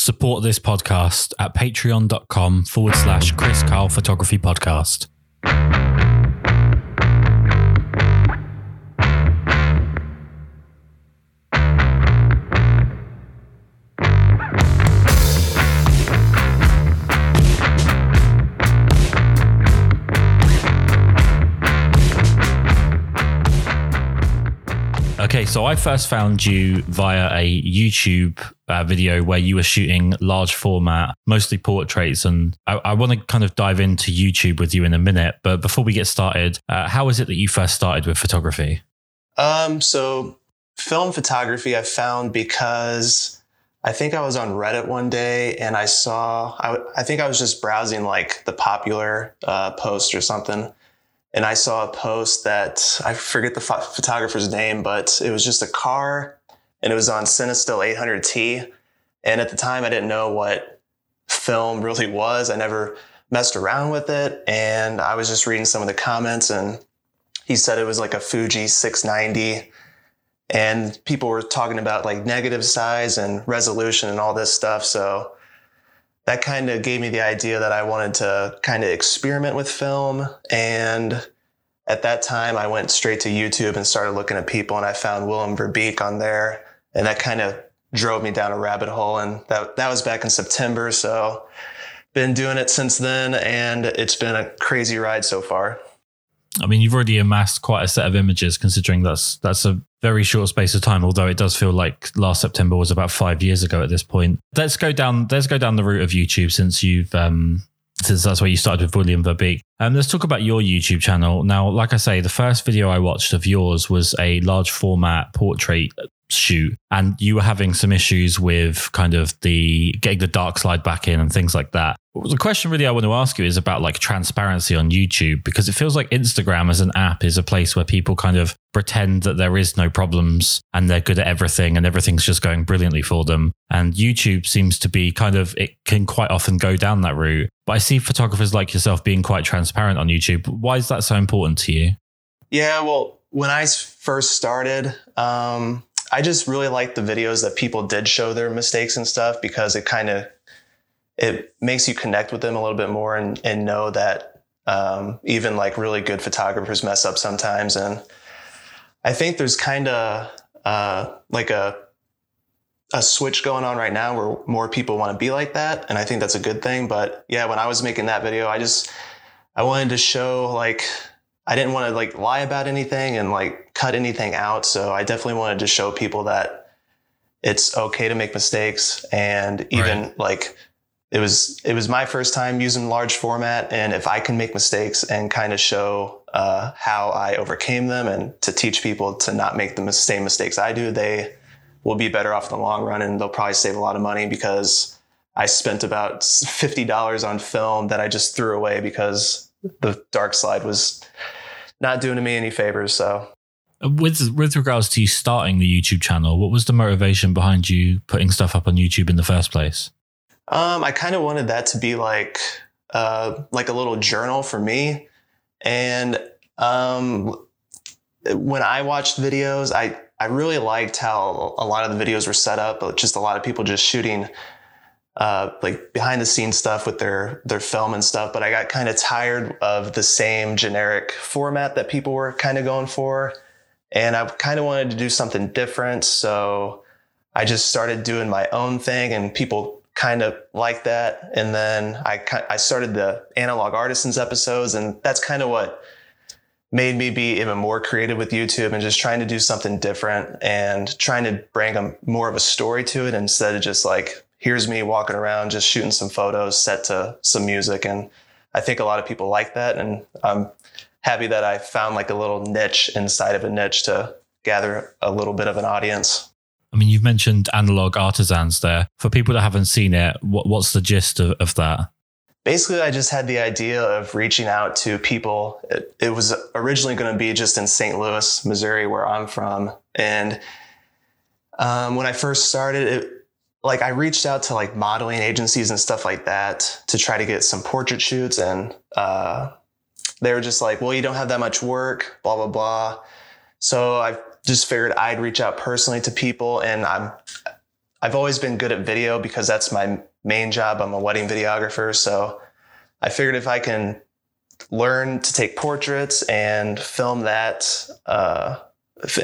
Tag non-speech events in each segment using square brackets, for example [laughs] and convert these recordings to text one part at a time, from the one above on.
Support this podcast at patreon.com forward slash Kris Karl Photography Podcast. So I first found you via a YouTube uh, video where you were shooting large format, mostly portraits. And I, I want to kind of dive into YouTube with you in a minute. But before we get started, uh, how is it that you first started with photography? Um, so film photography I found because I think I was on Reddit one day and I saw, I, I think I was just browsing like the popular uh, post or something and I saw a post that I forget the ph- photographer's name, but it was just a car and it was on Cinestill 800T. And at the time, I didn't know what film really was. I never messed around with it. And I was just reading some of the comments and he said it was like a Fuji 690. And people were talking about like negative size and resolution and all this stuff. So that kind of gave me the idea that I wanted to kind of experiment with film. And at that time, I went straight to YouTube and started looking at people, and I found Willem Verbeek on there, and that kind of drove me down a rabbit hole. And that that was back in September, so been doing it since then, and it's been a crazy ride so far. I mean, you've already amassed quite a set of images, considering that's that's a very short space of time. Although it does feel like last September was about five years ago at this point. Let's go down. Let's go down the route of YouTube since you've um, since that's where you started with William Verbeek. Um, let's talk about your YouTube channel. Now, like I say, the first video I watched of yours was a large format portrait shoot and you were having some issues with kind of the getting the dark slide back in and things like that. The question really I want to ask you is about like transparency on YouTube because it feels like Instagram as an app is a place where people kind of pretend that there is no problems and they're good at everything and everything's just going brilliantly for them. And YouTube seems to be kind of, it can quite often go down that route. But I see photographers like yourself being quite transparent on YouTube. Why is that so important to you? Yeah, well, when I first started, um, I just really liked the videos that people did show their mistakes and stuff because it kind of it makes you connect with them a little bit more and, and know that um, even like really good photographers mess up sometimes. And I think there's kind of uh, like a a switch going on right now where more people want to be like that, and I think that's a good thing. But yeah, when I was making that video, I just I wanted to show like I didn't want to like lie about anything and like cut anything out. So I definitely wanted to show people that it's okay to make mistakes and even right. like it was it was my first time using large format and if i can make mistakes and kind of show uh, how i overcame them and to teach people to not make the same mistakes i do they will be better off in the long run and they'll probably save a lot of money because i spent about $50 on film that i just threw away because the dark slide was not doing me any favors so with with regards to you starting the YouTube channel, what was the motivation behind you putting stuff up on YouTube in the first place? Um, I kind of wanted that to be like uh, like a little journal for me. And um, when I watched videos, I I really liked how a lot of the videos were set up. Just a lot of people just shooting uh, like behind the scenes stuff with their their film and stuff. But I got kind of tired of the same generic format that people were kind of going for, and I kind of wanted to do something different. So I just started doing my own thing, and people kind of like that. And then I, I started the analog artisans episodes and that's kind of what made me be even more creative with YouTube and just trying to do something different and trying to bring a more of a story to it instead of just like, here's me walking around, just shooting some photos set to some music. And I think a lot of people like that. And I'm happy that I found like a little niche inside of a niche to gather a little bit of an audience. I mean, you've mentioned analog artisans there. For people that haven't seen it, what, what's the gist of, of that? Basically, I just had the idea of reaching out to people. It, it was originally going to be just in St. Louis, Missouri, where I'm from. And um, when I first started, it, like I reached out to like modeling agencies and stuff like that to try to get some portrait shoots. And uh, they were just like, well, you don't have that much work, blah, blah, blah. So I just figured I'd reach out personally to people and I'm I've always been good at video because that's my main job. I'm a wedding videographer. So I figured if I can learn to take portraits and film that, uh,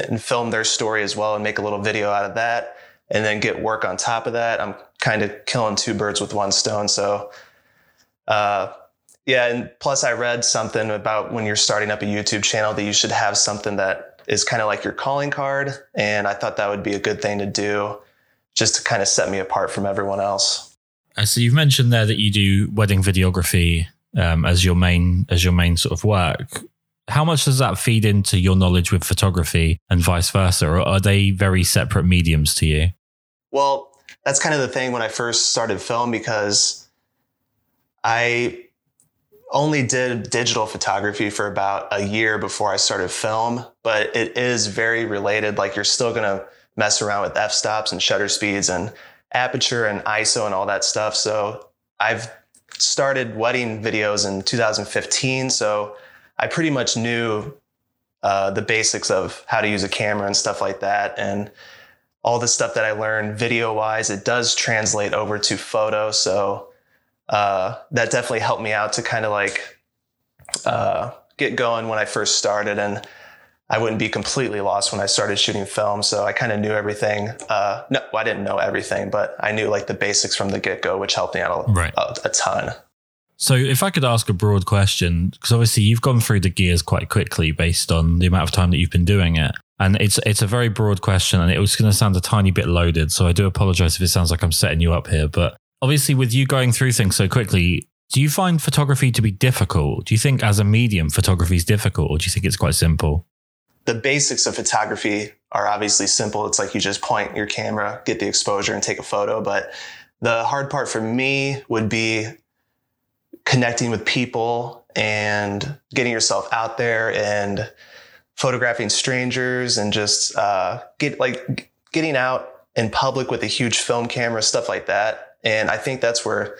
and film their story as well and make a little video out of that and then get work on top of that, I'm kind of killing two birds with one stone. So, uh, yeah. And plus I read something about when you're starting up a YouTube channel that you should have something that is kind of like your calling card. And I thought that would be a good thing to do just to kind of set me apart from everyone else. Uh, so you've mentioned there that you do wedding videography um, as your main as your main sort of work. How much does that feed into your knowledge with photography and vice versa, or are they very separate mediums to you? Well, that's kind of the thing when I first started film because I only did digital photography for about a year before I started film, but it is very related. Like you're still going to mess around with f stops and shutter speeds and aperture and ISO and all that stuff. So I've started wedding videos in 2015. So I pretty much knew uh, the basics of how to use a camera and stuff like that. And all the stuff that I learned video wise, it does translate over to photo. So uh, that definitely helped me out to kind of like uh, get going when I first started. And I wouldn't be completely lost when I started shooting film. So I kind of knew everything. Uh, no, I didn't know everything, but I knew like the basics from the get go, which helped me out a, right. a, a ton. So, if I could ask a broad question, because obviously you've gone through the gears quite quickly based on the amount of time that you've been doing it, and it's it's a very broad question, and it was going to sound a tiny bit loaded. So I do apologize if it sounds like I'm setting you up here, but obviously with you going through things so quickly, do you find photography to be difficult? Do you think as a medium, photography is difficult, or do you think it's quite simple? The basics of photography are obviously simple. It's like you just point your camera, get the exposure, and take a photo. But the hard part for me would be connecting with people and getting yourself out there and photographing strangers and just uh, get like getting out in public with a huge film camera, stuff like that. And I think that's where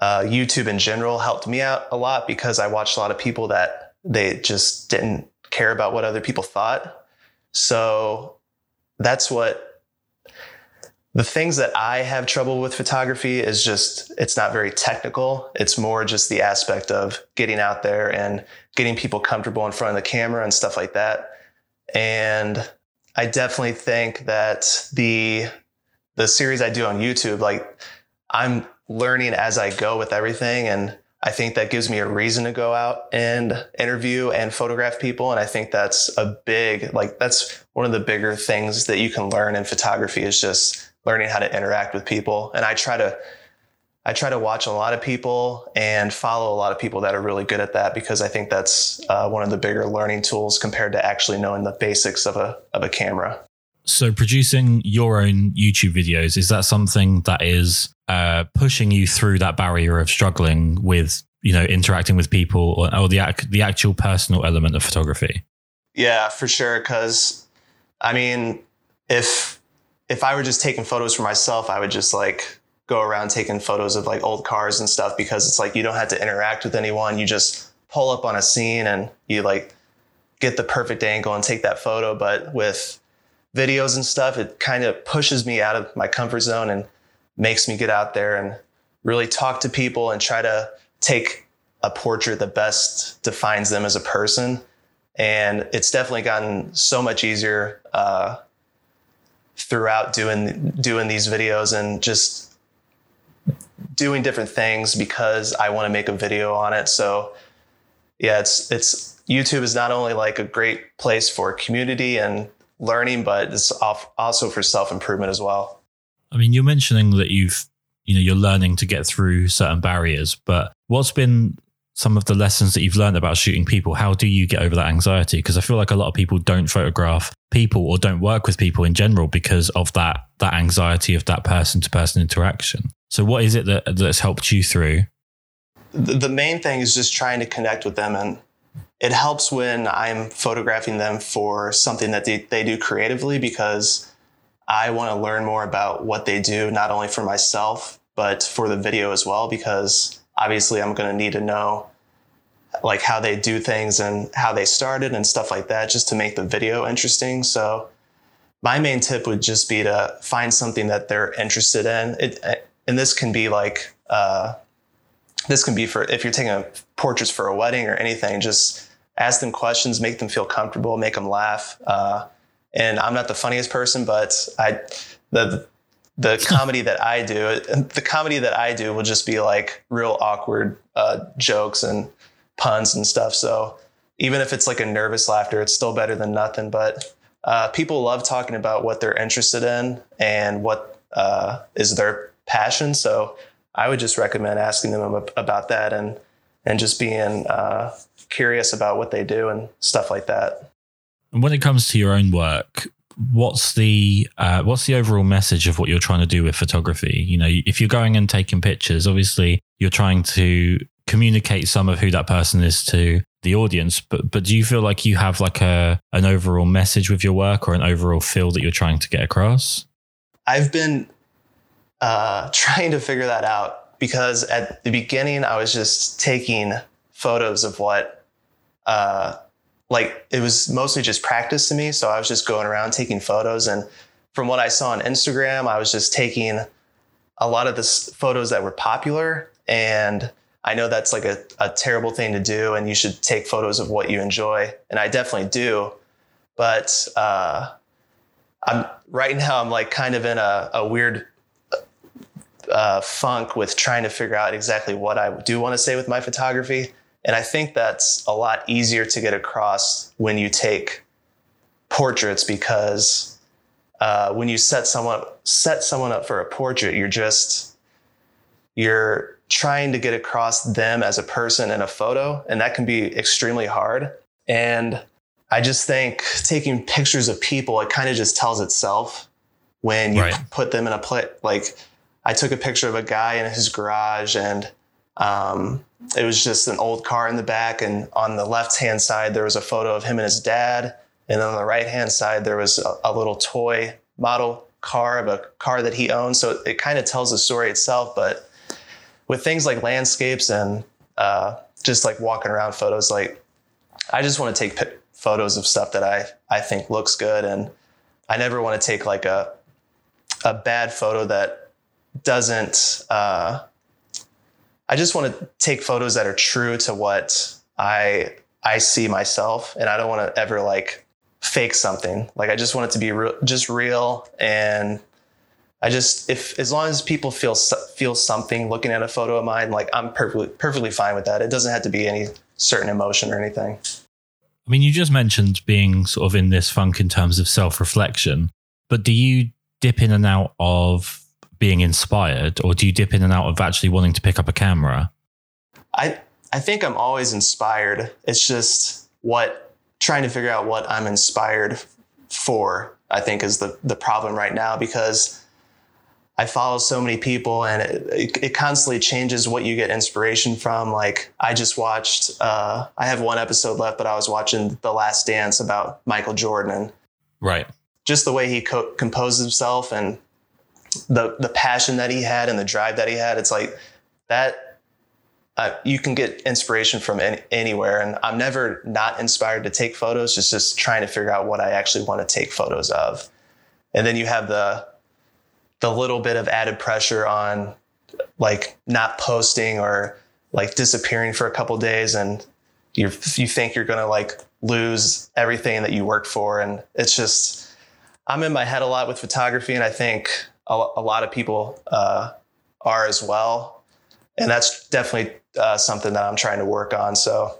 uh, YouTube in general helped me out a lot because I watched a lot of people that they just didn't care about what other people thought. So that's what the things that I have trouble with photography is just, it's not very technical. It's more just the aspect of getting out there and getting people comfortable in front of the camera and stuff like that. And I definitely think that the, the series I do on YouTube, like I'm learning as I go with everything. And I think that gives me a reason to go out and interview and photograph people. And I think that's a big, like, that's one of the bigger things that you can learn in photography is just learning how to interact with people. And I try to I try to watch a lot of people and follow a lot of people that are really good at that because I think that's uh, one of the bigger learning tools compared to actually knowing the basics of a of a camera. So producing your own YouTube videos is that something that is uh, pushing you through that barrier of struggling with you know interacting with people or, or the the actual personal element of photography? Yeah, for sure. Because I mean, if if I were just taking photos for myself, I would just like go around taking photos of like old cars and stuff because it's like you don't have to interact with anyone. You just pull up on a scene and you like get the perfect angle and take that photo. But with videos and stuff, it kind of pushes me out of my comfort zone and makes me get out there and really talk to people and try to take a portrait that best defines them as a person. And it's definitely gotten so much easier uh, throughout doing doing these videos and just doing different things because I want to make a video on it. So yeah, it's it's YouTube is not only like a great place for community and learning, but it's also for self improvement as well. I mean, you're mentioning that you've you know you're learning to get through certain barriers, but what's been some of the lessons that you've learned about shooting people how do you get over that anxiety because i feel like a lot of people don't photograph people or don't work with people in general because of that that anxiety of that person to person interaction. So what is it that that's helped you through? The main thing is just trying to connect with them and it helps when i'm photographing them for something that they, they do creatively because i want to learn more about what they do not only for myself but for the video as well because obviously I'm going to need to know like how they do things and how they started and stuff like that just to make the video interesting. So my main tip would just be to find something that they're interested in. It, and this can be like, uh, this can be for if you're taking a, portraits for a wedding or anything, just ask them questions, make them feel comfortable, make them laugh. Uh, and I'm not the funniest person, but I, the, the [laughs] comedy that I do, the comedy that I do will just be like real awkward uh, jokes and puns and stuff. So even if it's like a nervous laughter, it's still better than nothing. But uh, people love talking about what they're interested in and what uh, is their passion. So I would just recommend asking them about that and and just being uh, curious about what they do and stuff like that. And when it comes to your own work, what's the uh, what's the overall message of what you're trying to do with photography? You know, if you're going and taking pictures, obviously you're trying to communicate some of who that person is to the audience but but do you feel like you have like a an overall message with your work or an overall feel that you're trying to get across? I've been uh, [laughs] trying to figure that out because at the beginning i was just taking photos of what uh, like it was mostly just practice to me. So i was just going around taking photos and from what i saw on instagram i was just taking a lot of the photos that were popular and I know that's like a, a terrible thing to do, and you should take photos of what you enjoy. And I definitely do. But uh, I'm right now, I'm like kind of in a, a weird uh, funk with trying to figure out exactly what I do want to say with my photography. And I think that's a lot easier to get across when you take portraits because uh, when you set someone set someone up for a portrait, you're just you're trying to get across them as a person in a photo, and that can be extremely hard. And I just think taking pictures of people, it kind of just tells itself when you right. put them in a place. Like I took a picture of a guy in his garage, and um, it was just an old car in the back, and on the left hand side there was a photo of him and his dad, and then on the right hand side there was a, a little toy model car of a car that he owned. So it kind of tells the story itself, but with things like landscapes and uh, just like walking around photos, like I just want to take p- photos of stuff that I I think looks good, and I never want to take like a a bad photo that doesn't. Uh, I just want to take photos that are true to what I I see myself, and I don't want to ever like fake something. Like I just want it to be real, just real and I just if as long as people feel feel something looking at a photo of mine, like I'm perfectly perfectly fine with that. It doesn't have to be any certain emotion or anything. I mean, you just mentioned being sort of in this funk in terms of self reflection, but do you dip in and out of being inspired, or do you dip in and out of actually wanting to pick up a camera? I I think I'm always inspired. It's just what trying to figure out what I'm inspired for. I think is the the problem right now because I follow so many people and it, it, it, constantly changes what you get inspiration from. Like I just watched, uh, I have one episode left, but I was watching The Last Dance about Michael Jordan right. just the way he co- composed himself and the, the passion that he had and the drive that he had. It's like that, uh, you can get inspiration from any, anywhere. And I'm never not inspired to take photos, just, just trying to figure out what I actually want to take photos of. And then you have the, the little bit of added pressure on like not posting or like disappearing for a couple days and you you think you're going to like lose everything that you worked for. And it's just I'm in my head a lot with photography and I think a, a lot of people uh, are as well. And that's definitely uh, something that I'm trying to work on. So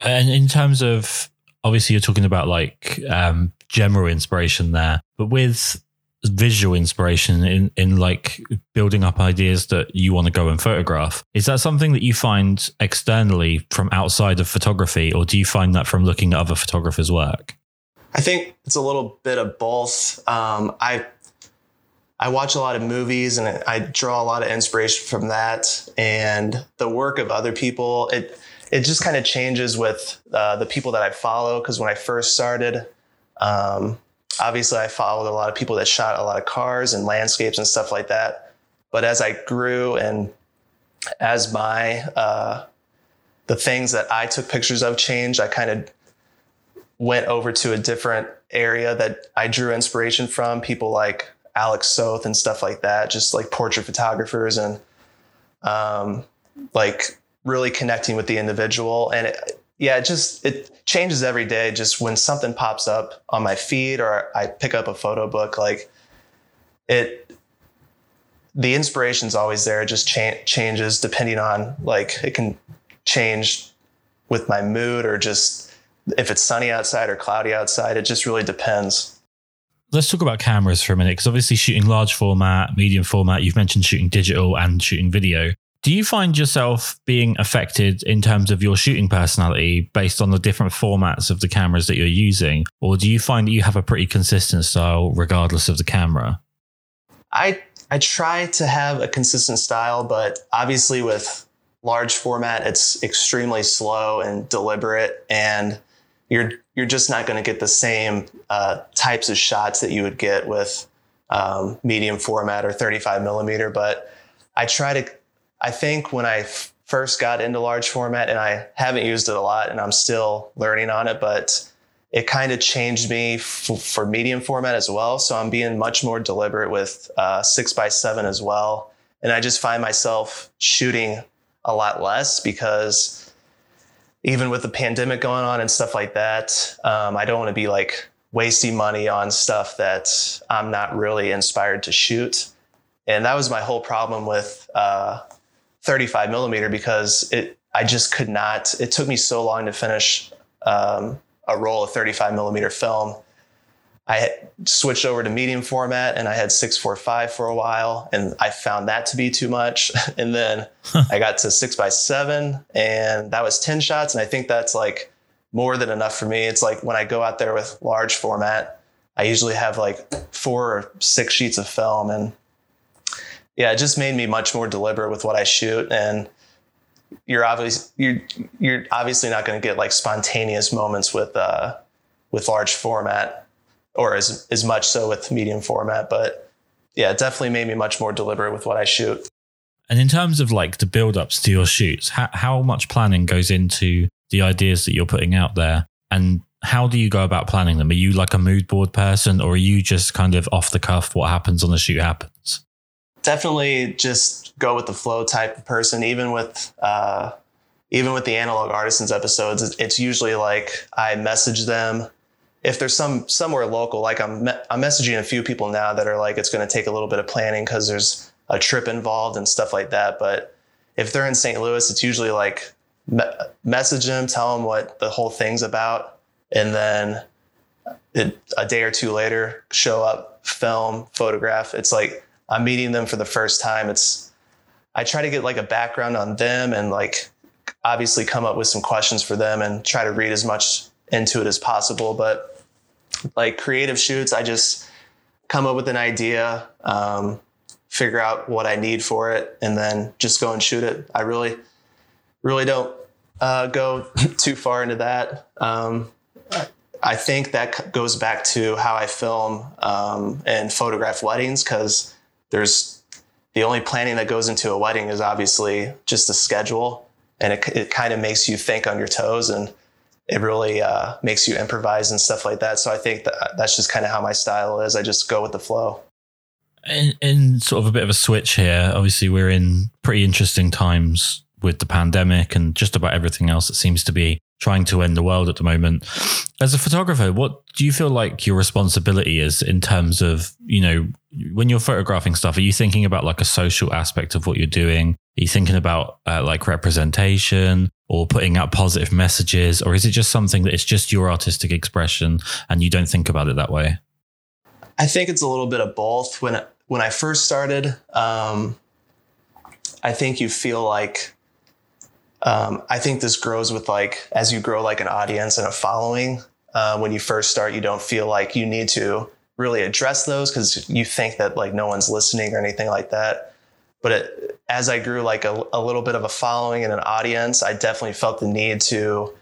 and in terms of obviously you're talking about like um, general inspiration there but with visual inspiration in in like building up ideas that you want to go and photograph. Is that something that you find externally from outside of photography or do you find that from looking at other photographers work? I think it's a little bit of both. Um, i i watch a lot of movies and i draw a lot of inspiration from that and the work of other people it it just kind of changes with uh, the people that i follow because when i first started um, obviously I followed a lot of people that shot a lot of cars and landscapes and stuff like that. But as I grew and as my uh, the things that I took pictures of changed, I kind of went over to a different area that I drew inspiration from, people like Alex Soth and stuff like that, just like portrait photographers and um, like really connecting with the individual. And it, yeah, it just it changes every day. Just when something pops up on my feed or I pick up a photo book, like it, the inspiration's always there. It just cha- changes depending on like it can change with my mood or just if it's sunny outside or cloudy outside. It just really depends. Let's talk about cameras for a minute because obviously shooting large format, medium format, you've mentioned shooting digital and shooting video. Do you find yourself being affected in terms of your shooting personality based on the different formats of the cameras that you're using? Or do you find that you have a pretty consistent style regardless of the camera? I I try to have a consistent style, but obviously with large format, it's extremely slow and deliberate, and you're you're just not going to get the same uh, types of shots that you would get with um, medium format or 35 millimeter. But I try to. I think when I f- first got into large format, and I haven't used it a lot, and I'm still learning on it, but it kind of changed me f- for medium format as well. So I'm being much more deliberate with uh, six by seven as well. And I just find myself shooting a lot less because even with the pandemic going on and stuff like that, um, I don't want to be like wasting money on stuff that I'm not really inspired to shoot. And that was my whole problem with uh, 35 millimeter because it I just could not. It took me so long to finish um, a roll of 35 millimeter film. I switched over to medium format and I had 645 for a while and I found that to be too much. [laughs] and then I got to six by seven and that was 10 shots. And I think that's like more than enough for me. It's like when I go out there with large format, I usually have like four or six sheets of film and yeah, it just made me much more deliberate with what I shoot. And you're obviously you're you're obviously not going to get like spontaneous moments with uh with large format or as as much so with medium format but yeah it definitely made me much more deliberate with what i shoot. And in terms of like the build-ups to your shoots how, how much planning goes into the ideas that you're putting out there? And how do you go about planning them? Are you like a mood board person or are you just kind of off the cuff what happens on the shoot happens definitely just go with the flow type of person. Even with uh, even with the analog artisans episodes, it's usually like I message them if there's some somewhere local. Like I'm me- I'm messaging a few people now that are like it's going to take a little bit of planning because there's a trip involved and stuff like that. But if they're in St. Louis, it's usually like me- message them, tell them what the whole thing's about, and then it, a day or two later, show up, film, photograph. It's like I'm meeting them for the first time, it's I try to get like a background on them and like obviously come up with some questions for them and try to read as much into it as possible. But like creative shoots, I just come up with an idea, um, figure out what I need for it, and then just go and shoot it. I really, really don't uh, go [laughs] too far into that. Um, I think that goes back to how I film um, and photograph weddings because there's the only planning that goes into a wedding is obviously just the schedule. And it, it kind of makes you think on your toes and it really uh, makes you improvise and stuff like that. So i think that that's just kind of how my style is. I just go with the flow. And, in sort of a bit of a switch here obviously we're in pretty interesting times with the pandemic and just about everything else that seems to be trying to end the world at the moment. As a photographer, what do you feel like your responsibility is in terms of, you know, when you're photographing stuff, are you thinking about like a social aspect of what you're doing? Are you thinking about uh, like representation or putting out positive messages? Or is it just something that it's just your artistic expression and you don't think about it that way? I think it's a little bit of both. When, when I first started, um, I think you feel like um, I think this grows with like as you grow like an audience and a following. Uh, when you first start, you don't feel like you need to really address those because you think that like no one's listening or anything like that. But it, as I grew like a, a, little bit of a following and an audience, I definitely felt the need to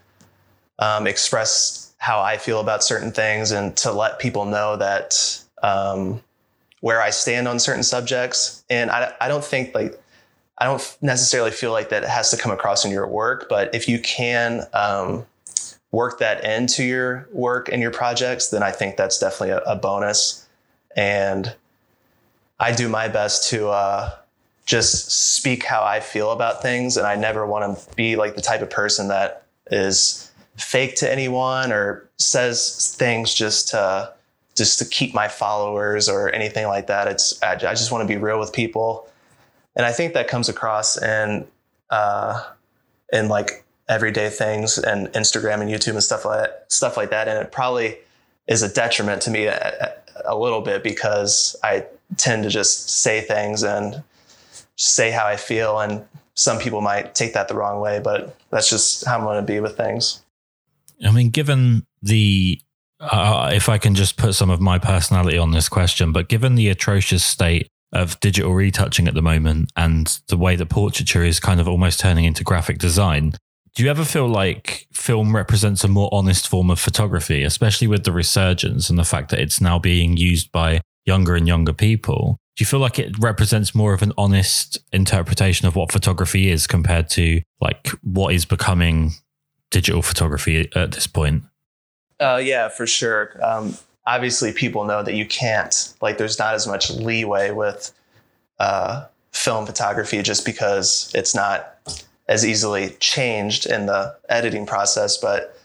um, express how I feel about certain things and to let people know that um, where I stand on certain subjects. And I, I don't think like I don't necessarily feel like that has to come across in your work, but if you can um, work that into your work and your projects, then I think that's definitely a, a bonus. And I do my best to uh, just speak how I feel about things. And I never want to be like the type of person that is fake to anyone or says things just to just to keep my followers or anything like that. It's I, just want to be real with people, and I think that comes across in uh, in like everyday things and Instagram and YouTube and stuff like that, stuff like that. And it probably is a detriment to me a, a little bit because I tend to just say things and say how I feel, and some people might take that the wrong way, but that's just how I'm going to be with things. I mean, given the uh, if I can just put some of my personality on this question, but given the atrocious state of digital retouching at the moment and the way that portraiture is kind of almost turning into graphic design, do you ever feel like film represents a more honest form of photography, especially with the resurgence and the fact that it's now being used by younger and younger people? Do you feel like it represents more of an honest interpretation of what photography is compared to like what is becoming digital photography at this point? Uh, yeah, for sure. Um, obviously, people know that you can't, like, there's not as much leeway with uh, film photography just because it's not as easily changed in the editing process. But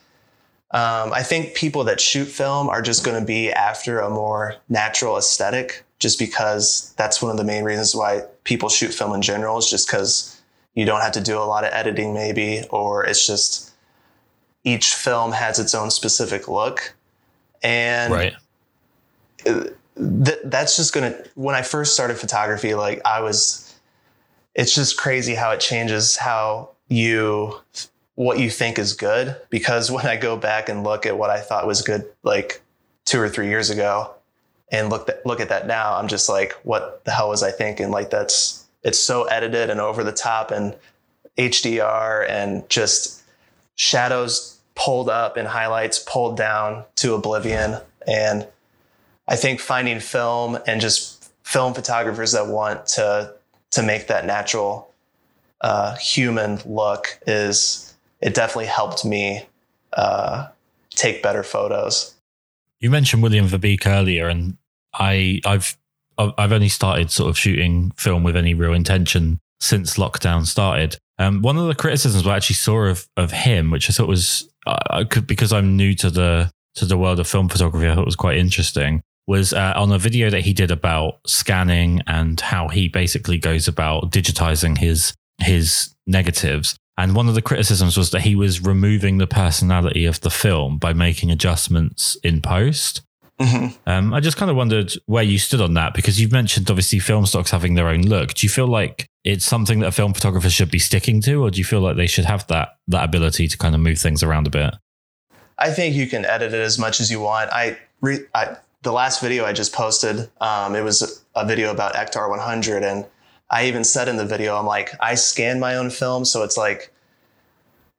um, I think people that shoot film are just going to be after a more natural aesthetic, just because that's one of the main reasons why people shoot film in general, is just because you don't have to do a lot of editing, maybe, or it's just each film has its own specific look. And right. Th- that's just going to, when I first started photography, like I was, it's just crazy how it changes how you, what you think is good. Because when I go back and look at what I thought was good, like two or three years ago, and look that, look at that now, I'm just like, what the hell was I thinking? Like that's, it's so edited and over the top and HDR and just shadows pulled up and highlights pulled down to oblivion. And I think finding film and just film photographers that want to to make that natural uh, human look is it definitely helped me uh, take better photos. You mentioned William Verbeek earlier, and I I've I've only started sort of shooting film with any real intention since lockdown started. Um, one of the criticisms I actually saw of of him, which I thought was I could because I'm new to the to the world of film photography, I thought was quite interesting. Was uh, on a video that he did about scanning and how he basically goes about digitizing his his negatives. And one of the criticisms was that he was removing the personality of the film by making adjustments in post. Mm-hmm. Um, I just kind of wondered where you stood on that because you've mentioned obviously film stocks having their own look. Do you feel like it's something that a film photographer should be sticking to, or do you feel like they should have that that ability to kind of move things around a bit? I think you can edit it as much as you want. I, re, I the last video I just posted, um, it was a video about Ektar 100, and I even said in the video, I'm like, I scan my own film, so it's like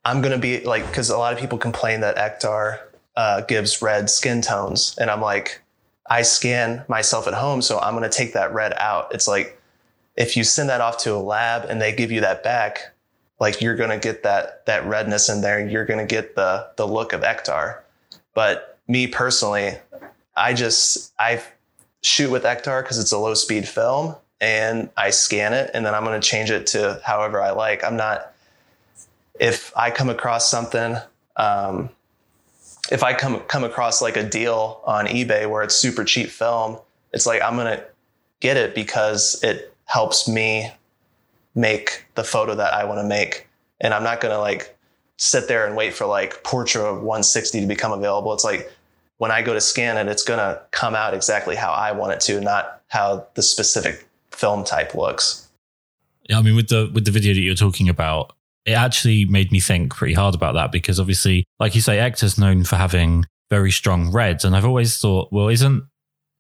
I'm gonna be like, because a lot of people complain that Ektar uh, gives red skin tones. And I'm like, I scan myself at home, so I'm going to take that red out. It's like, if you send that off to a lab and they give you that back, like you're going to get that, that redness in there. You're going to get the, the look of Ektar. But me personally, I just, I shoot with Ektar because it's a low speed film and I scan it and then I'm going to change it to however I like. I'm not, if I come across something, um, if I come come across like a deal on eBay where it's super cheap film, it's like I'm gonna get it because it helps me make the photo that I want to make, and I'm not gonna like sit there and wait for like Portra 160 to become available. It's like when I go to scan it, it's gonna come out exactly how I want it to, not how the specific film type looks. Yeah, I mean, with the with the video that you're talking about, it actually made me think pretty hard about that because obviously, like you say, Ektar's known for having very strong reds, and I've always thought, well, isn't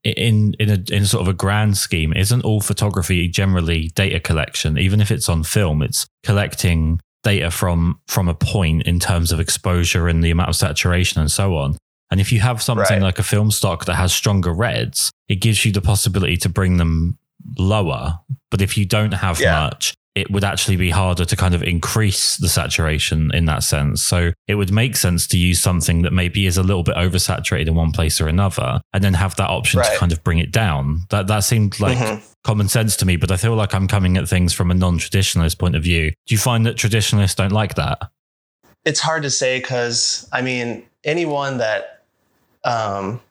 in in a in sort of a grand scheme, isn't all photography generally data collection? Even if it's on film, it's collecting data from from a point in terms of exposure and the amount of saturation and so on. And if you have something right. like a film stock that has stronger reds, it gives you the possibility to bring them lower. But if you don't have yeah. much, it would actually be harder to kind of increase the saturation in that sense. So it would make sense to use something that maybe is a little bit oversaturated in one place or another, and then have that option right. to kind of bring it down. That that seemed like mm-hmm. common sense to me, but I feel like I'm coming at things from a non-traditionalist point of view. Do you find that traditionalists don't like that? It's hard to say because I mean anyone that um,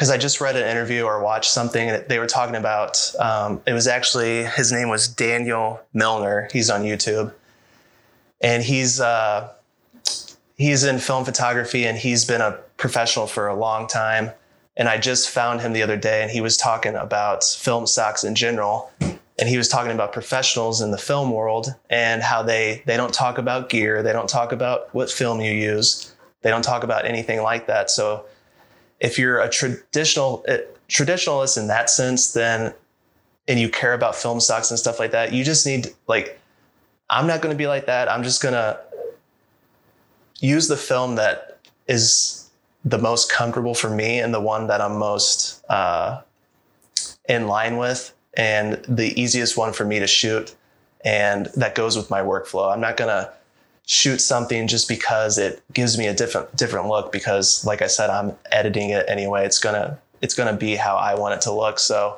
because I just read an interview or watched something that they were talking about. Um, it was actually his name was Daniel Milnor. He's on YouTube, and he's uh, he's in film photography and he's been a professional for a long time. And I just found him the other day, and he was talking about film stocks in general. And he was talking about professionals in the film world and how they they don't talk about gear, they don't talk about what film you use, they don't talk about anything like that. So if you're a traditional uh, traditionalist in that sense, then and you care about film stocks and stuff like that, you just need like I'm not going to be like that. I'm just going to use the film that is the most comfortable for me and the one that I'm most uh, in line with and the easiest one for me to shoot and that goes with my workflow. I'm not going to shoot something just because it gives me a different different look because like I said I'm editing it anyway. It's going to it's going to be how I want it to look. So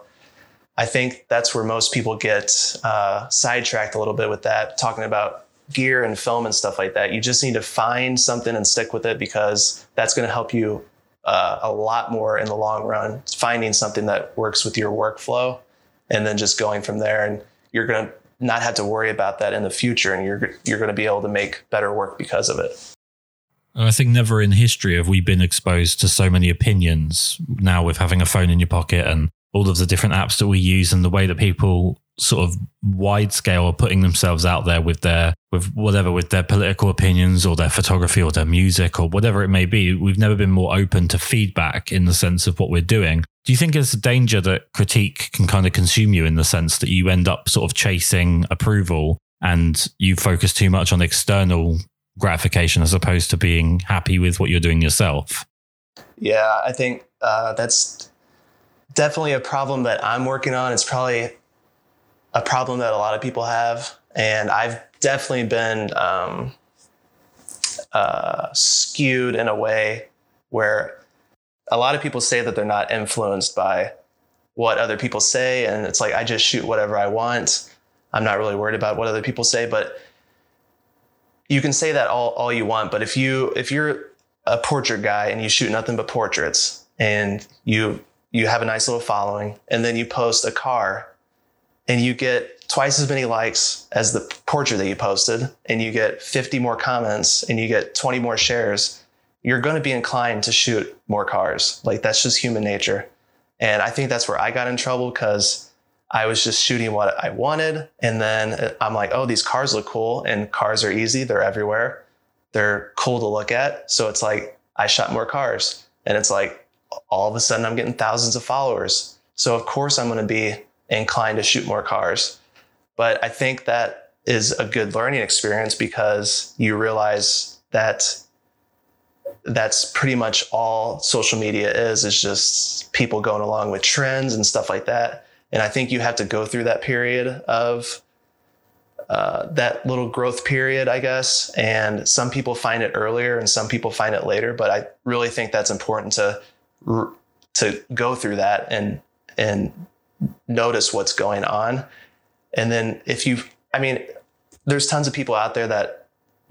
I think that's where most people get uh, sidetracked a little bit with that talking about gear and film and stuff like that. You just need to find something and stick with it because that's going to help you uh, a lot more in the long run finding something that works with your workflow and then just going from there. And you're going to not have to worry about that in the future and you're you're going to be able to make better work because of it. I think never in history have we been exposed to so many opinions now with having a phone in your pocket and all of the different apps that we use and the way that people sort of wide scale are putting themselves out there with their with whatever with their political opinions or their photography or their music or whatever it may be we've never been more open to feedback in the sense of what we're doing do you think there's a danger that critique can kind of consume you in the sense that you end up sort of chasing approval and you focus too much on external gratification as opposed to being happy with what you're doing yourself? Yeah, I think uh, that's definitely a problem that I'm working on. It's probably a problem that a lot of people have. And I've definitely been um, uh, skewed in a way where a lot of people say that they're not influenced by what other people say. And it's like, I just shoot whatever I want. I'm not really worried about what other people say, but you can say that all, all you want. But if you, if you're a portrait guy and you shoot nothing but portraits and you, you have a nice little following and then you post a car and you get twice as many likes as the portrait that you posted and you get 50 more comments and you get 20 more shares you're going to be inclined to shoot more cars. Like that's just human nature. And I think that's where I got in trouble because I was just shooting what I wanted. And then I'm like, oh, these cars look cool. And cars are easy, they're everywhere, they're cool to look at. So it's like, I shot more cars. And it's like, all of a sudden, I'm getting thousands of followers. So of course, I'm going to be inclined to shoot more cars. But I think that is a good learning experience because you realize that that's pretty much all social media is is just people going along with trends and stuff like that. And i think you have to go through that period of uh, that little growth period i guess. And some people find it earlier and some people find it later but i really think that's important to to go through that and and notice what's going on. And then if you i mean there's tons of people out there that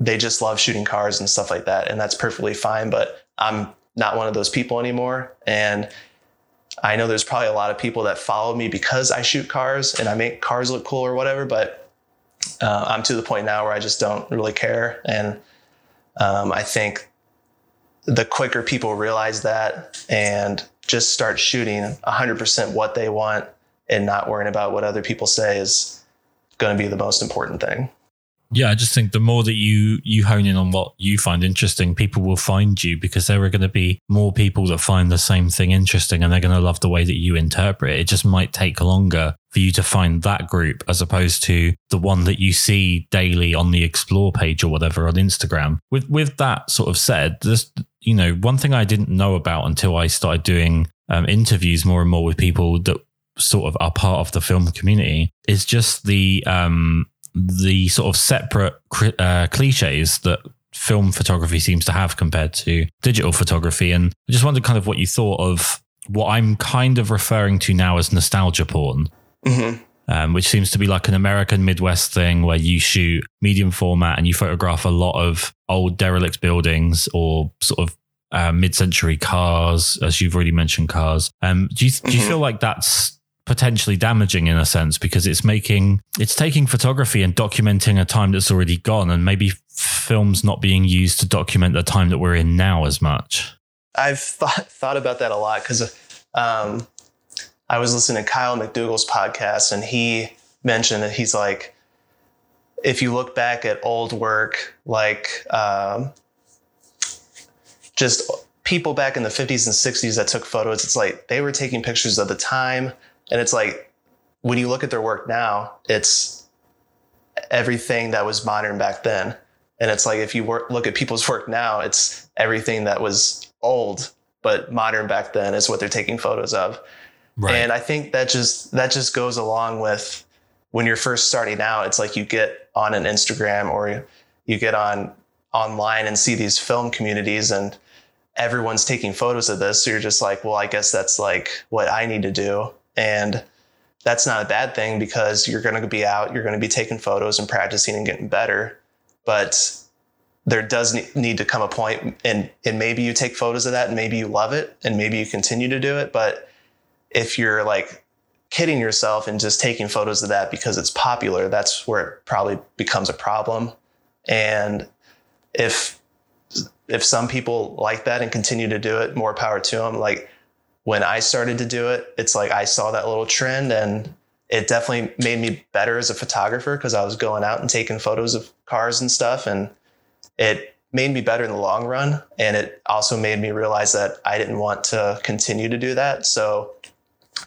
they just love shooting cars and stuff like that. And that's perfectly fine. But I'm not one of those people anymore. And I know there's probably a lot of people that follow me because I shoot cars and I make cars look cool or whatever. But uh, I'm to the point now where I just don't really care. And um, I think the quicker people realize that and just start shooting 100% what they want and not worrying about what other people say is going to be the most important thing. Yeah, I just think the more that you you hone in on what you find interesting, people will find you because there are going to be more people that find the same thing interesting and they're going to love the way that you interpret it. It just might take longer for you to find that group as opposed to the one that you see daily on the explore page or whatever on Instagram. With with that sort of said, this you know, one thing I didn't know about until I started doing um, interviews more and more with people that sort of are part of the film community is just the um the sort of separate uh, cliches that film photography seems to have compared to digital photography. And I just wondered kind of what you thought of what I'm kind of referring to now as nostalgia porn. Mm-hmm. Um, which seems to be like an American Midwest thing where you shoot medium format and you photograph a lot of old derelict buildings or sort of uh, mid-century cars, as you've already mentioned, cars. Um, do you do you mm-hmm. feel like that's potentially damaging in a sense because it's making it's taking photography and documenting a time that's already gone and maybe films not being used to document the time that we're in now as much. I've thought [laughs] thought about that a lot because um, i was listening to kyle mcdougall's podcast and he mentioned that he's like if you look back at old work like um, just people back in the 50s and 60s that took photos it's like they were taking pictures of the time and it's like when you look at their work now, it's everything that was modern back then. And it's like if you work, look at people's work now, it's everything that was old but modern back then is what they're taking photos of. Right. And I think that just that just goes along with when you're first starting out. It's like you get on an Instagram or you get on online and see these film communities and everyone's taking photos of this. So you're just like, well, I guess that's like what I need to do. And that's not a bad thing because you're going to be out, you're going to be taking photos and practicing and getting better. But there does need to come a point and, and maybe you take photos of that and maybe you love it and maybe you continue to do it. But if you're like kidding yourself and just taking photos of that because it's popular, that's where it probably becomes a problem. And if if some people like that and continue to do it, more power to them. Like when I started to do it, it's like I saw that little trend and it definitely made me better as a photographer because I was going out and taking photos of cars and stuff. And it made me better in the long run. And it also made me realize that I didn't want to continue to do that. So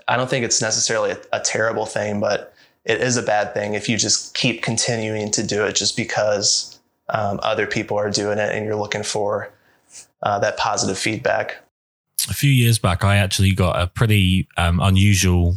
I don't think it's necessarily a, a terrible thing, but it is a bad thing if you just keep continuing to do it just because um, other people are doing it and you're looking for uh, that positive feedback a few years back, I actually got a pretty um, unusual,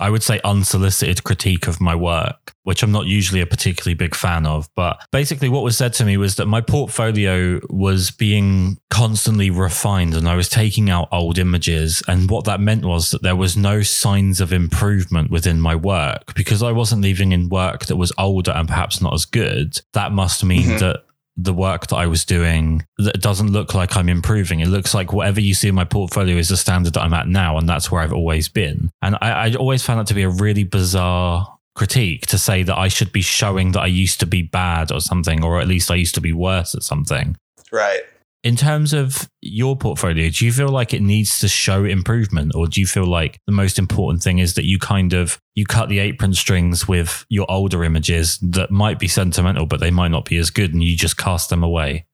I would say unsolicited critique of my work, which I'm not usually a particularly big fan of. But basically, what was said to me was that my portfolio was being constantly refined and I was taking out old images. And what that meant was that there was no signs of improvement within my work because I wasn't leaving in work that was older and perhaps not as good. That must mean mm-hmm. that the work that I was doing that doesn't look like I'm improving. It looks like whatever you see in my portfolio is the standard that I'm at now, and that's where I've always been. And I, I always found that to be a really bizarre critique to say that I should be showing that I used to be bad or something, or at least I used to be worse at something. Right in terms of your portfolio, do you feel like it needs to show improvement or do you feel like the most important thing is that you kind of you cut the apron strings with your older images that might be sentimental but they might not be as good and you just cast them away?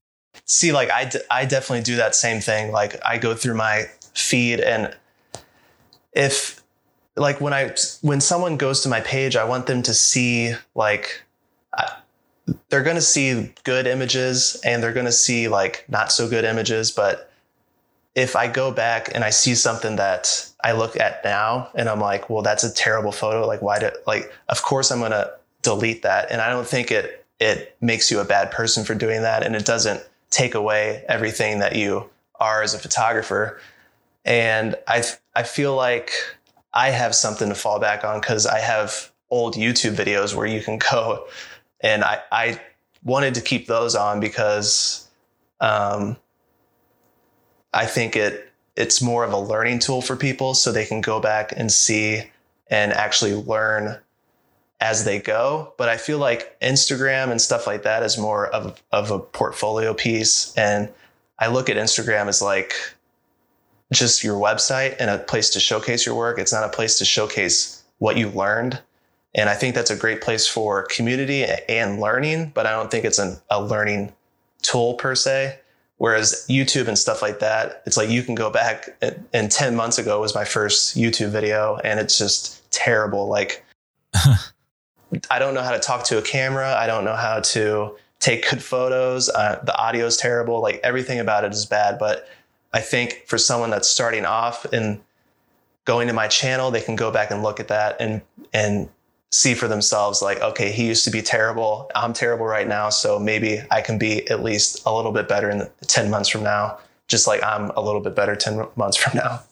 See, like I, d- I definitely do that same thing. Like I go through my feed and if like when I when someone goes to my page, I want them to see like they're going to see good images and they're going to see like not so good images but if i go back and i see something that i look at now and i'm like well that's a terrible photo like why did like of course i'm going to delete that. And i don't think it it makes you a bad person for doing that. And it doesn't take away everything that you are as a photographer. And i i feel like i have something to fall back on cuz i have old youtube videos where you can [laughs] go and I, I wanted to keep those on because um, I think it it's more of a learning tool for people so they can go back and see and actually learn as they go. But I feel like Instagram and stuff like that is more of, of a portfolio piece. And I look at Instagram as like just your website and a place to showcase your work. It's not a place to showcase what you learned. And I think that's a great place for community and learning, but I don't think it's an, a learning tool per se. Whereas YouTube and stuff like that, it's like you can go back and 10 months ago was my first YouTube video and it's just terrible. Like, [laughs] I don't know how to talk to a camera. I don't know how to take good photos. Uh, the audio is terrible. Like everything about it is bad. But I think for someone that's starting off and going to my channel, they can go back and look at that and, and see for themselves like okay he used to be terrible. I'm terrible right now. So maybe i can be at least a little bit better in 10 months from now just like i'm a little bit better 10 months from now.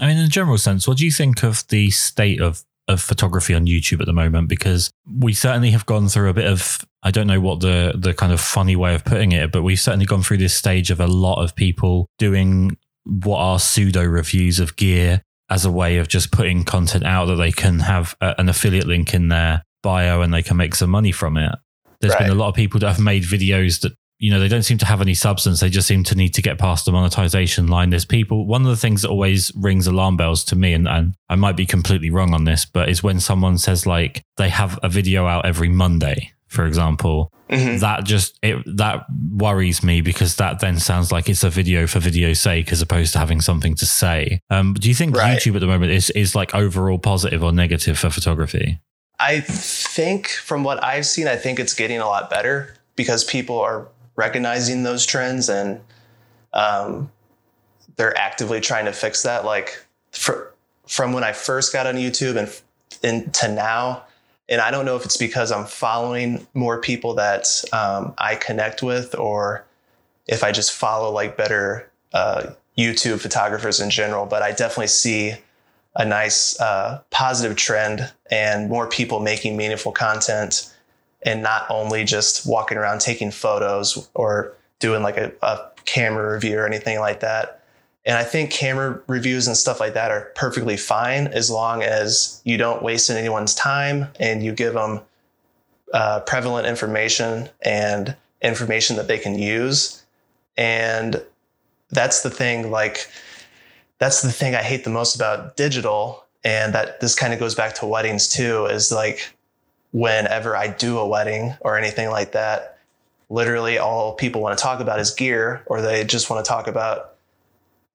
I mean in a general sense what do you think of the state of of photography on youtube at the moment? Because we certainly have gone through a bit of i don't know what the the kind of funny way of putting it but we've certainly gone through this stage of a lot of people doing what are pseudo reviews of gear as a way of just putting content out that they can have a, an affiliate link in their bio and they can make some money from it. There's right. been a lot of people that have made videos that you know they don't seem to have any substance they just seem to need to get past the monetization line there's people one of the things that always rings alarm bells to me and, and i might be completely wrong on this but is when someone says like they have a video out every monday for example, mm-hmm. that just it that worries me because that then sounds like it's a video for video's sake as opposed to having something to say. Um, do you think right. YouTube at the moment is is like overall positive or negative for photography? I think from what I've seen, I think it's getting a lot better because people are recognizing those trends and um, they're actively trying to fix that. Like for, from when I first got on YouTube and, into now, and I don't know if it's because I'm following more people that um, I connect with, or if I just follow like better uh, YouTube photographers in general. But I definitely see a nice uh, positive trend and more people making meaningful content and not only just walking around taking photos or doing like a, a camera review or anything like that. And I think camera reviews and stuff like that are perfectly fine as long as you don't waste anyone's time and you give them uh, prevalent information and information that they can use. And that's the thing, like, that's the thing I hate the most about digital. And that this kind of goes back to weddings too, is like whenever I do a wedding or anything like that, literally all people want to talk about is gear or they just want to talk about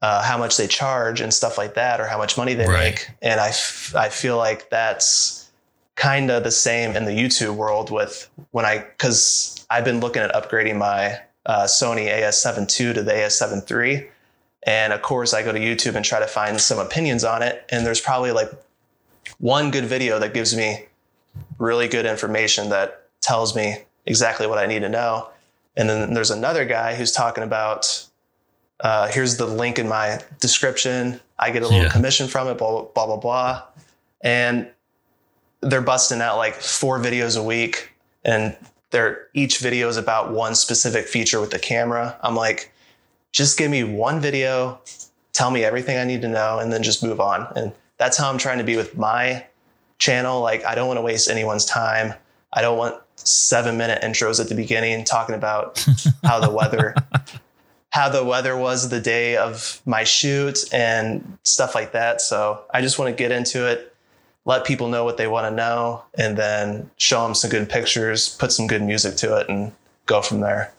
uh, how much they charge and stuff like that, or how much money they right. make. And I, f- I feel like that's kind of the same in the YouTube world with when I, because I've been looking at upgrading my uh, Sony AS7 II to the AS7 III. And of course, I go to YouTube and try to find some opinions on it. And there's probably like one good video that gives me really good information that tells me exactly what I need to know. And then there's another guy who's talking about uh, here's the link in my description. I get a little yeah. commission from it, blah, blah, blah, blah. And they're busting out like four videos a week. And they're each video is about one specific feature with the camera. I'm like, just give me one video, tell me everything I need to know, and then just move on. And that's how I'm trying to be with my channel. Like, I don't want to waste anyone's time. I don't want seven minute intros at the beginning talking about [laughs] how the weather how the weather was the day of my shoot and stuff like that. So I just want to get into it, let people know what they want to know, and then show them some good pictures, put some good music to it, and go from there.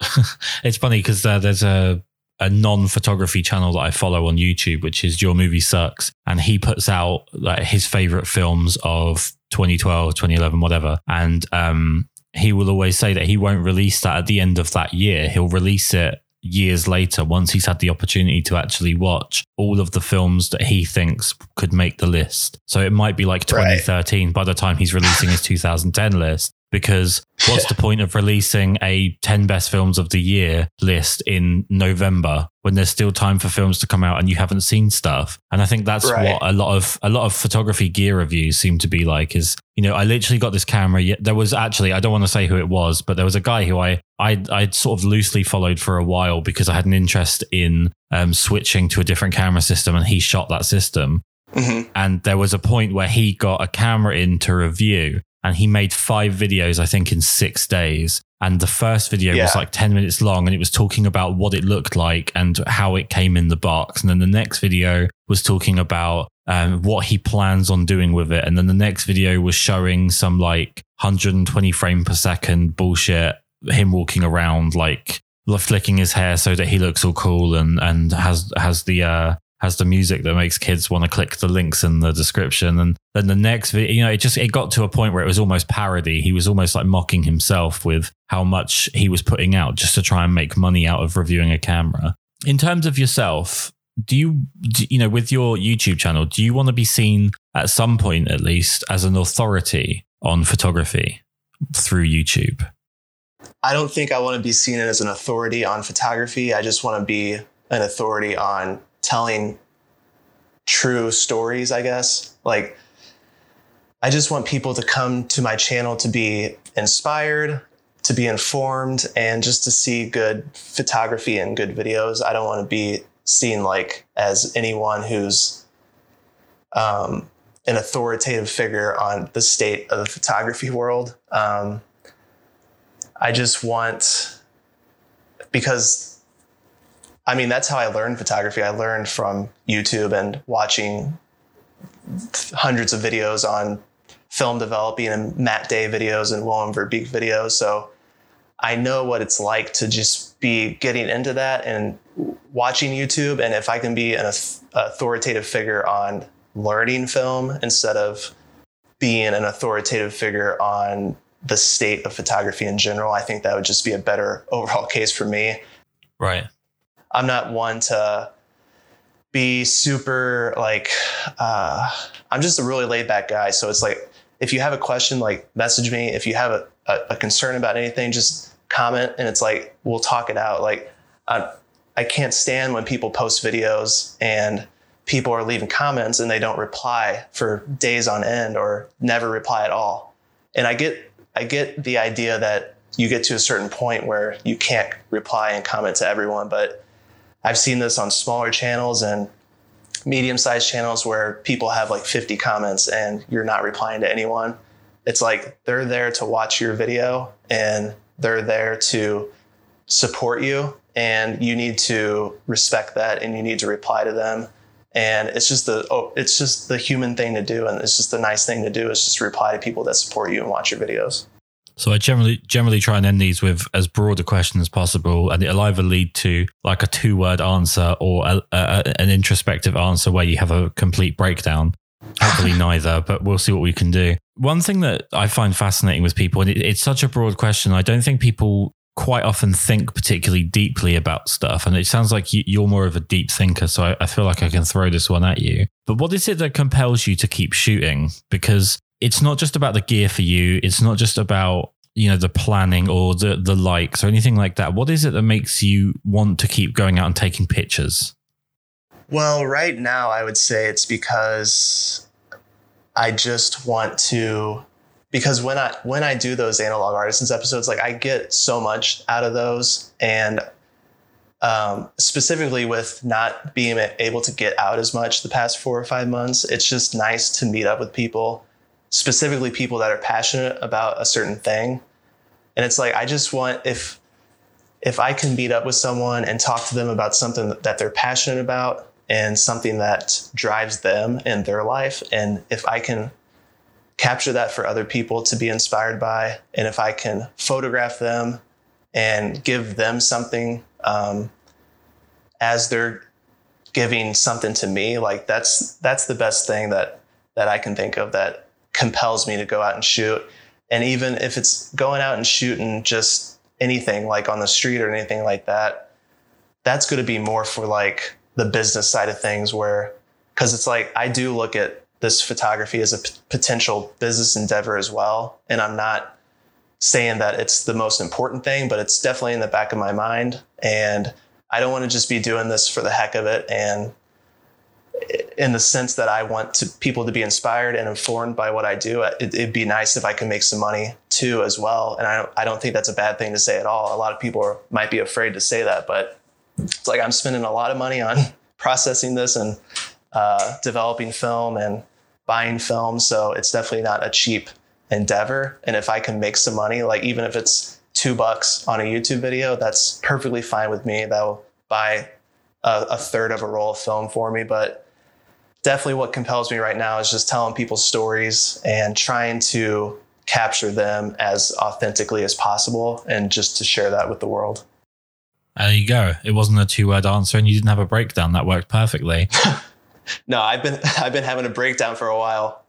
[laughs] it's funny because uh, there's a a non-photography channel that I follow on YouTube, which is Your Movie Sucks, and he puts out like his favorite films of 2012, 2011, whatever, and um, he will always say that he won't release that at the end of that year. He'll release it years later, once he's had the opportunity to actually watch all of the films that he thinks could make the list. So it might be like 2013 right. by the time he's releasing his [laughs] 2010 list because what's the point of releasing a 10 best films of the year list in November when there's still time for films to come out and you haven't seen stuff? And I think that's right. what a lot of a lot of photography gear reviews seem to be like is, you know, I literally got this camera. There was actually, I don't want to say who it was, but there was a guy who I I I sort of loosely followed for a while because I had an interest in um, switching to a different camera system and he shot that system. Mm-hmm. And there was a point where he got a camera in to review and he made five videos, I think, in six days. And the first video yeah. was like 10 minutes long and it was talking about what it looked like and how it came in the box. And then the next video was talking about um, what he plans on doing with it. And then the next video was showing some like 120 frame per second bullshit, him walking around like flicking his hair so that he looks all cool and, and has, has the, uh, has the music that makes kids want to click the links in the description. And then the next video, you know, it just it got to a point where it was almost parody. He was almost like mocking himself with how much he was putting out just to try and make money out of reviewing a camera. In terms of yourself, do you, do, you know, with your YouTube channel, do you want to be seen at some point, at least, as an authority on photography through YouTube? I don't think I want to be seen as an authority on photography. I just want to be an authority on telling true stories, I guess. Like, I just want people to come to my channel to be inspired, to be informed, and just to see good photography and good videos. I don't want to be seen like as anyone who's um, an authoritative figure on the state of the photography world. Um, I just want, because I mean, that's how I learned photography. I learned from YouTube and watching hundreds of videos on film developing and Matt Day videos and Willem Verbeek videos. So I know what it's like to just be getting into that and watching YouTube. And if I can be an authoritative figure on learning film instead of being an authoritative figure on the state of photography in general, I think that would just be a better [laughs] overall case for me. Right. I'm not one to be super like, uh, I'm just a really laid back guy. So it's like, if you have a question, like message me. If you have a, a, a concern about anything, just comment and it's like, we'll talk it out. Like, I, I can't stand when people post videos and people are leaving comments and they don't reply for days on end or never reply at all. And I get I get the idea that you get to a certain point where you can't reply and comment to everyone, but I've seen this on smaller channels and medium sized channels where people have like 50 comments and you're not replying to anyone. It's like they're there to watch your video and they're there to support you and you need to respect that and you need to reply to them and it's just the oh, it's just the human thing to do and it's just the nice thing to do is just reply to people that support you and watch your videos so I generally generally try and end these with as broad a question as possible, and it'll either lead to like a two word answer or a, a, an introspective answer where you have a complete breakdown. Hopefully [laughs] neither, but we'll see what we can do. One thing that I find fascinating with people, and it, it's such a broad question, I don't think people quite often think particularly deeply about stuff. And it sounds like you're more of a deep thinker. So I, I feel like I can throw this one at you. But what is it that compels you to keep shooting? Because it's not just about the gear for you. It's not just about, you know, the planning or the, the likes or anything like that. What is it that makes you want to keep going out and taking pictures? Well, right now, I would say it's because I just want to because when I when I do those analog artisans episodes, like I get so much out of those, and um, specifically with not being able to get out as much the past four or five months, it's just nice to meet up with people, specifically people that are passionate about a certain thing, and it's like I just want if if I can meet up with someone and talk to them about something that they're passionate about and something that drives them in their life, and if I can capture that for other people to be inspired by. And if I can photograph them and give them something um, as they're giving something to me, like that's that's the best thing that that I can think of that compels me to go out and shoot. And even if it's going out and shooting just anything like on the street or anything like that, that's going to be more for like the business side of things where because it's like I do look at this photography as a p- potential business endeavor as well. And I'm not saying that it's the most important thing, but it's definitely in the back of my mind. And I don't want to just be doing this for the heck of it. And in the sense that I want to people to be inspired and informed by what I do, it, would be nice if I could make some money too as well. And I don't, I don't think that's a bad thing to say at all. A lot of people are, might be afraid to say that, but it's like I'm spending a lot of money on [laughs] processing this and uh, developing film and buying film. So it's definitely not a cheap endeavor. And if I can make some money, like even if it's two bucks on a YouTube video, that's perfectly fine with me. That'll buy a, a third of a roll of film for me. But definitely what compels me right now is just telling people stories and trying to capture them as authentically as possible and just to share that with the world. There you go. It wasn't a two word answer and you didn't have a breakdown. That worked perfectly. [laughs] [laughs] no, I've been [laughs] I've been having a breakdown for a while.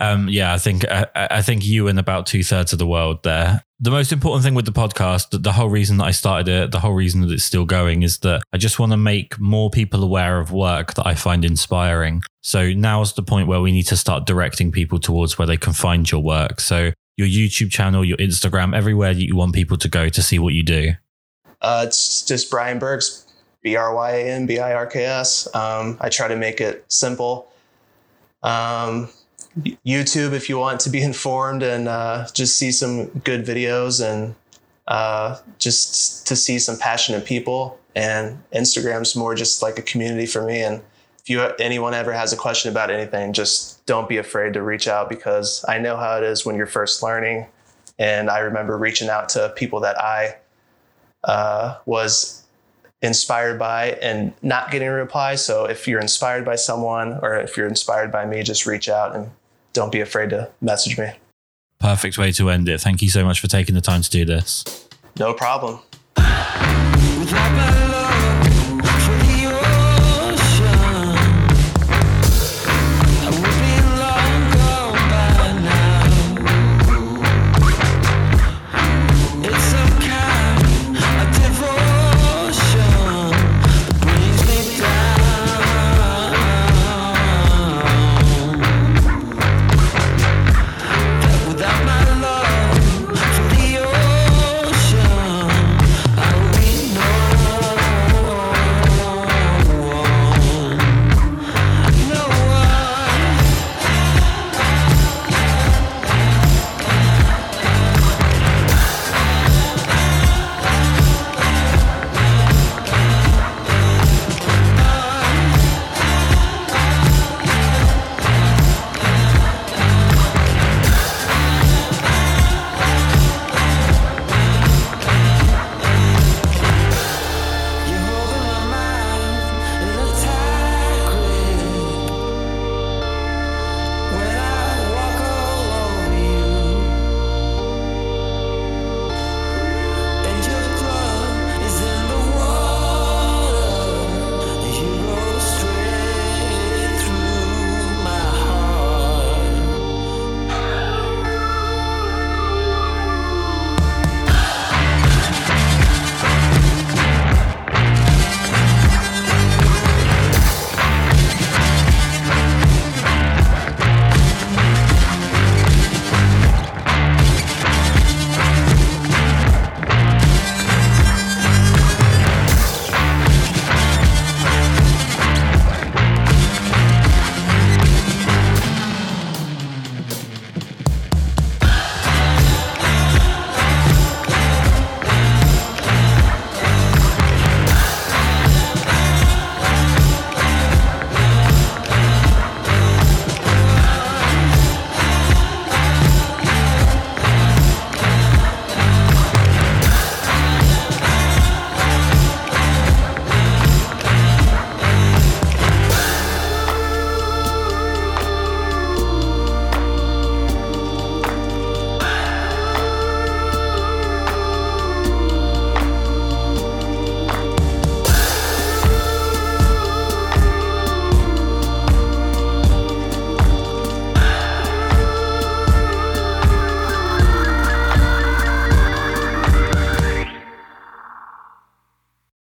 Um, yeah, I think I, I think you and about two thirds of the world there. The most important thing with the podcast, the whole reason that I started it, the whole reason that it's still going, is that I just want to make more people aware of work that I find inspiring. So now's the point where we need to start directing people towards where they can find your work. So your YouTube channel, your Instagram, everywhere that you want people to go to see what you do. Uh, it's just Bryan Birks, B R Y A N B I R K S. Um, I try to make it simple. Um, YouTube if you want to be [laughs] informed and uh, just see some good videos and uh, just to see some passionate people. And Instagram's more just like a community for me. And if you anyone ever has a question about anything, just don't be afraid to reach out because I know how it is when you're first learning. And I remember reaching out to people that I uh, was inspired by and not getting a reply. So if you're inspired by someone or if you're inspired by me, just reach out and don't be afraid to message me. Perfect way to end it. Thank you so much for taking the time to do this. No problem.